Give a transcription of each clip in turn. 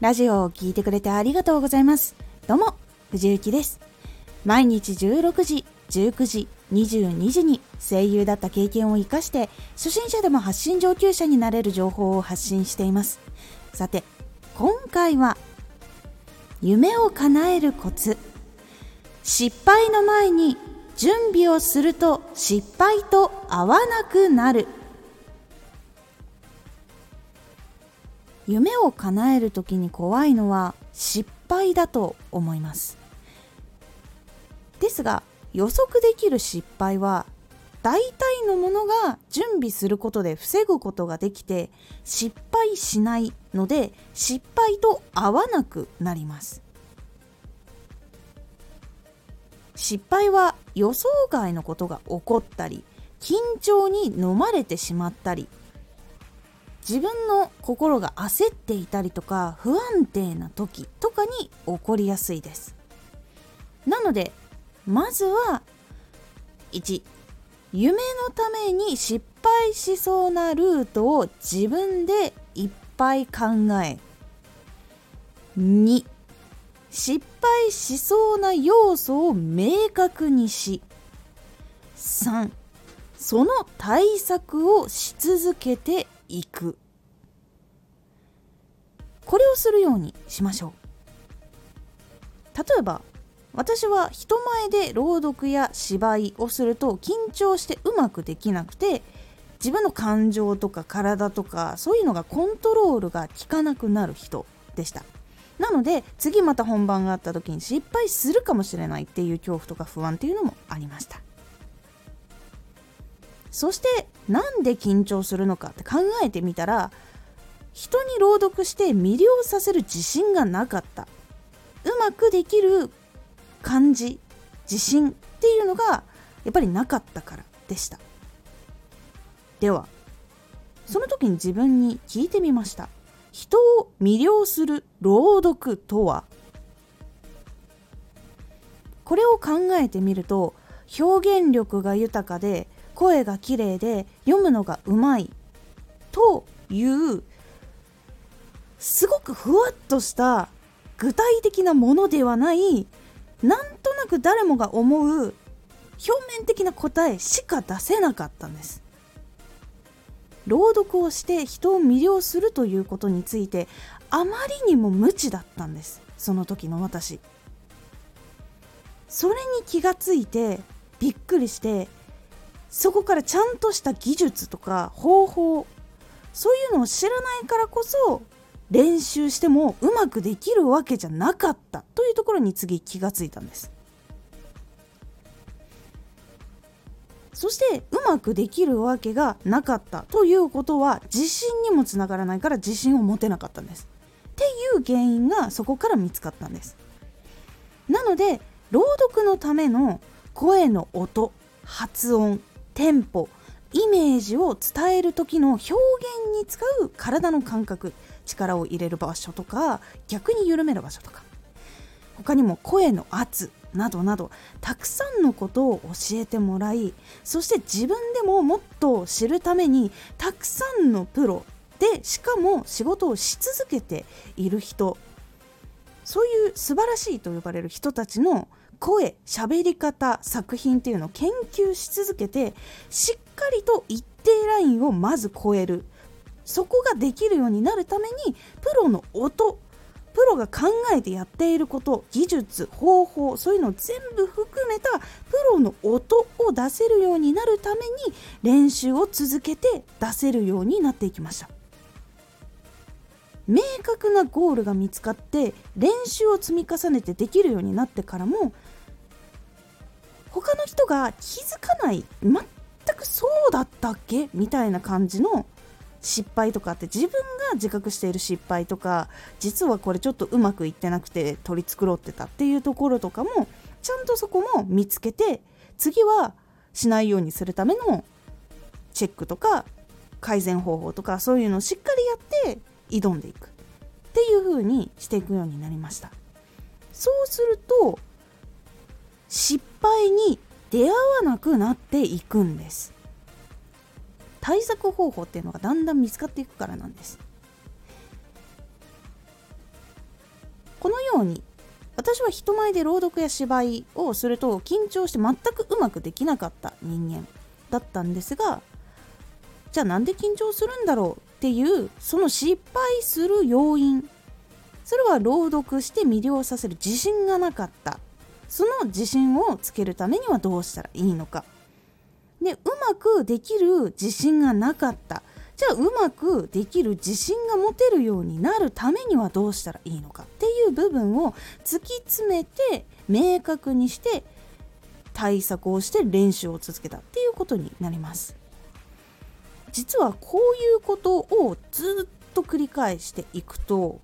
ラジオを聴いてくれてありがとうございます。どうも、藤幸です。毎日16時、19時、22時に声優だった経験を活かして初心者でも発信上級者になれる情報を発信していますさて今回は夢を叶えるコツ失敗の前に準備をすると失敗と合わなくなる夢を叶える時に怖いのは失敗だと思います。ですが予測できる失敗は大体のものが準備することで防ぐことができて失敗しないので失敗と合わなくなります。失敗は予想外のことが起こったり緊張に飲まれてしまったり自分の心が焦っていたりとか不安定な時とかに起こりやすいです。なのでまずは1夢のために失敗しそうなルートを自分でいっぱい考え。2失敗しそうな要素を明確にし。3その対策をし続けていく。これをするようにしましょう。例えば私は人前で朗読や芝居をすると緊張してうまくできなくて自分の感情とか体とかそういうのがコントロールが効かなくなる人でした。なので次また本番があった時に失敗するかもしれないっていう恐怖とか不安っていうのもありました。そしてなんで緊張するのかって考えてみたら人に朗読して魅了させる自信がなかった。うまくできる感じ自信っていうのがやっぱりなかったからでした。ではその時に自分に聞いてみました。人を魅了する朗読とは？これを考えてみると表現力が豊かで声が綺麗で読むのがうまい。というすごくふわっとした具体的なものではないなんとなく誰もが思う表面的な答えしか出せなかったんです。朗読をして人を魅了するということについてあまりにも無知だったんです。その時の私。それに気がついてびっくりしてそこからちゃんとした技術とか方法そういうのを知らないからこそ練習してもうまくできるわけじゃなかったというところに次気がついたんです。そしてうまくできるわけがなかったということは自信にもつながらないから自信を持てなかったんです。っていう原因がそこから見つかったんです。なので朗読のための声の音発音テンポイメージを伝える時の表現に使う体の感覚力を入れる場所とか逆に緩める場所とか。他にも声の圧などなどたくさんのことを教えてもらいそして自分でももっと知るためにたくさんのプロでしかも仕事をし続けている人。そういう素晴らしいと呼ばれる人たちの声喋り方作品っていうのを研究し続けてしっかりと一定ラインをまず超える。そこができるようになるためにプロの音プロが考えてやっていること技術方法そういうのを全部含めたプロの音を出せるようになるために練習を続けて出せるようになっていきました。明確なゴールが見つかって練習を積み重ねてできるようになってからも他の人が気づかない全くそうだったっけみたいな感じの失敗とかって自分が自覚している失敗とか実はこれちょっとうまくいってなくて取り繕ってたっていうところとかもちゃんとそこも見つけて次はしないようにするためのチェックとか改善方法とかそういうのをしっかりやって挑んでいくっていう風にしていくようになりました。そうすると失敗に出会わなくなっていくんです。対策方法っていうのがだんだん見つかっていくからなんです。このように私は人前で朗読や芝居をすると緊張して全くうまくできなかった人間だったんですがじゃあなんで緊張するんだろうっていうその失敗する要因。それは朗読して魅了させる自信がなかった。その自信をつけるためにはどうしたらいいのか。でうまくできる自信がなかった。じゃあうまくできる自信が持てるようになるためにはどうしたらいいのかっていう部分を突き詰めて明確にして対策をして練習を続けたっていうことになります。実はこういうことをずっと繰り返していくと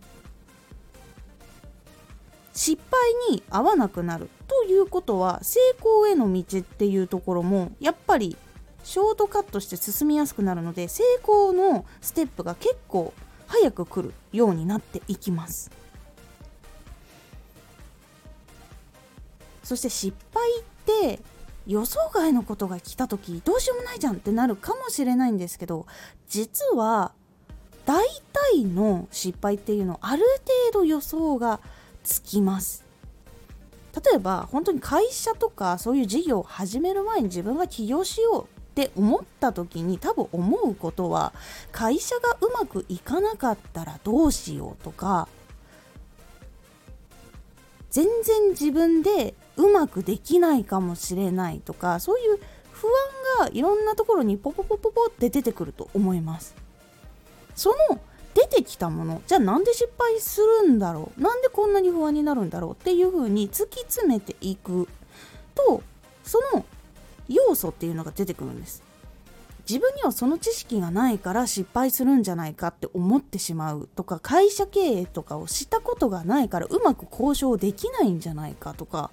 失敗に合わなくなる。ということは成功への道っていうところもやっぱりショートカットして進みやすくなるので成功のステップが結構早く来るようになっていきます。そして失敗って予想外のことが来た時どうしようもないじゃんってなるかもしれないんですけど実は大体の失敗っていうのある程度予想がつきます。例えば本当に会社とかそういう事業を始める前に自分が起業しようって思った時に多分思うことは会社がうまくいかなかったらどうしようとか全然自分でうまくできないかもしれないとかそういう不安がいろんなところにポポポポポって出てくると思います。その出てきたもの。じゃあなんで失敗するんだろう？なんでこんなに不安になるんだろう？っていうふうに突き詰めていく。とその要素っていうのが出てくるんです。自分にはその知識がないから失敗するんじゃないかって思ってしまう。とか会社経営とかをしたことがないからうまく交渉できないんじゃないかとか。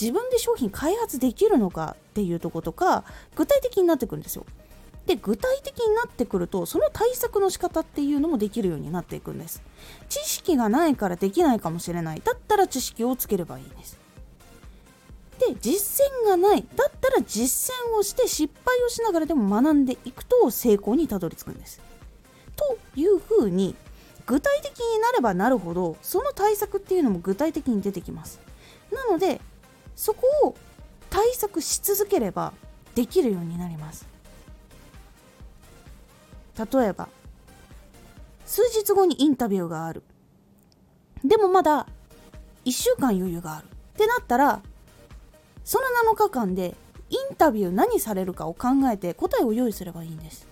自分で商品開発できるのかっていうとことか具体的になってくるんですよ。で具体的になってくるとその対策の仕方っていうのもできるようになっていくんです。知識がないからできないかもしれないだったら知識をつければいいんです。で実践がないだったら実践をして失敗をしながらでも学んでいくと成功にたどり着くんです。というふうに具体的になればなるほどその対策っていうのも具体的に出てきます。なのでそこを対策し続ければできるようになります。例えば数日後にインタビューがある。でもまだ1週間余裕がある。ってなったらその7日間でインタビュー何されるかを考えて答えを用意すればいいんです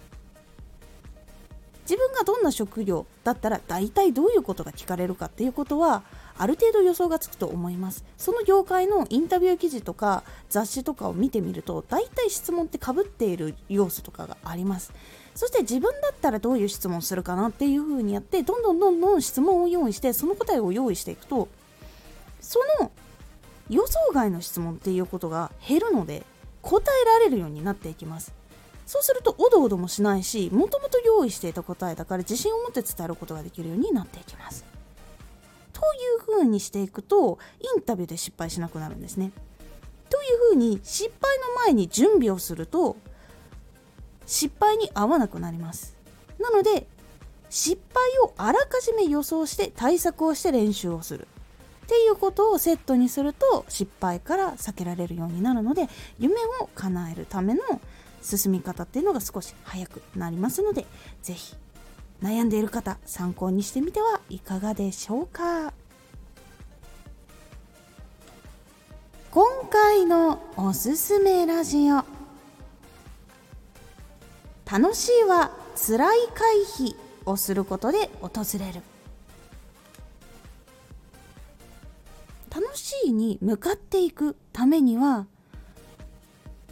自分がどんな職業だったら大体どういうことが聞かれるかっていうことはある程度予想がつくと思いますその業界のインタビュー記事とか雑誌とかを見てみると大体質問ってかぶっている要素とかがありますそして自分だったらどういう質問するかなっていう風にやってどんどんどんどん質問を用意してその答えを用意していくとその予想外の質問っていうことが減るので答えられるようになっていきます。そうするとおどおどもしないしもともと用意していた答えだから自信を持って伝えることができるようになっていきます。というふうにしていくとインタビューで失敗しなくなるんですね。というふうに失敗の前に準備をすると失敗に合わなくなります。なので失敗をあらかじめ予想して対策をして練習をする。っていうことをセットにすると失敗から避けられるようになるので夢を叶えるための進み方っていうのが少し早くなりますので是非悩んでいる方参考にしてみてはいかがでしょうか。今回のおすすめラジオ。楽しいは辛い回避をすることで訪れる。楽しいに向かっていくためには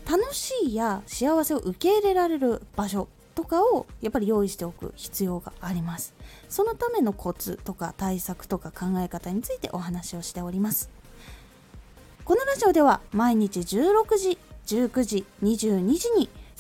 楽しいや幸せを受け入れられる場所とかをやっぱり用意しておく必要があります。そのためのコツとか対策とか考え方についてお話をしております。このラジオでは毎日16時19時22時に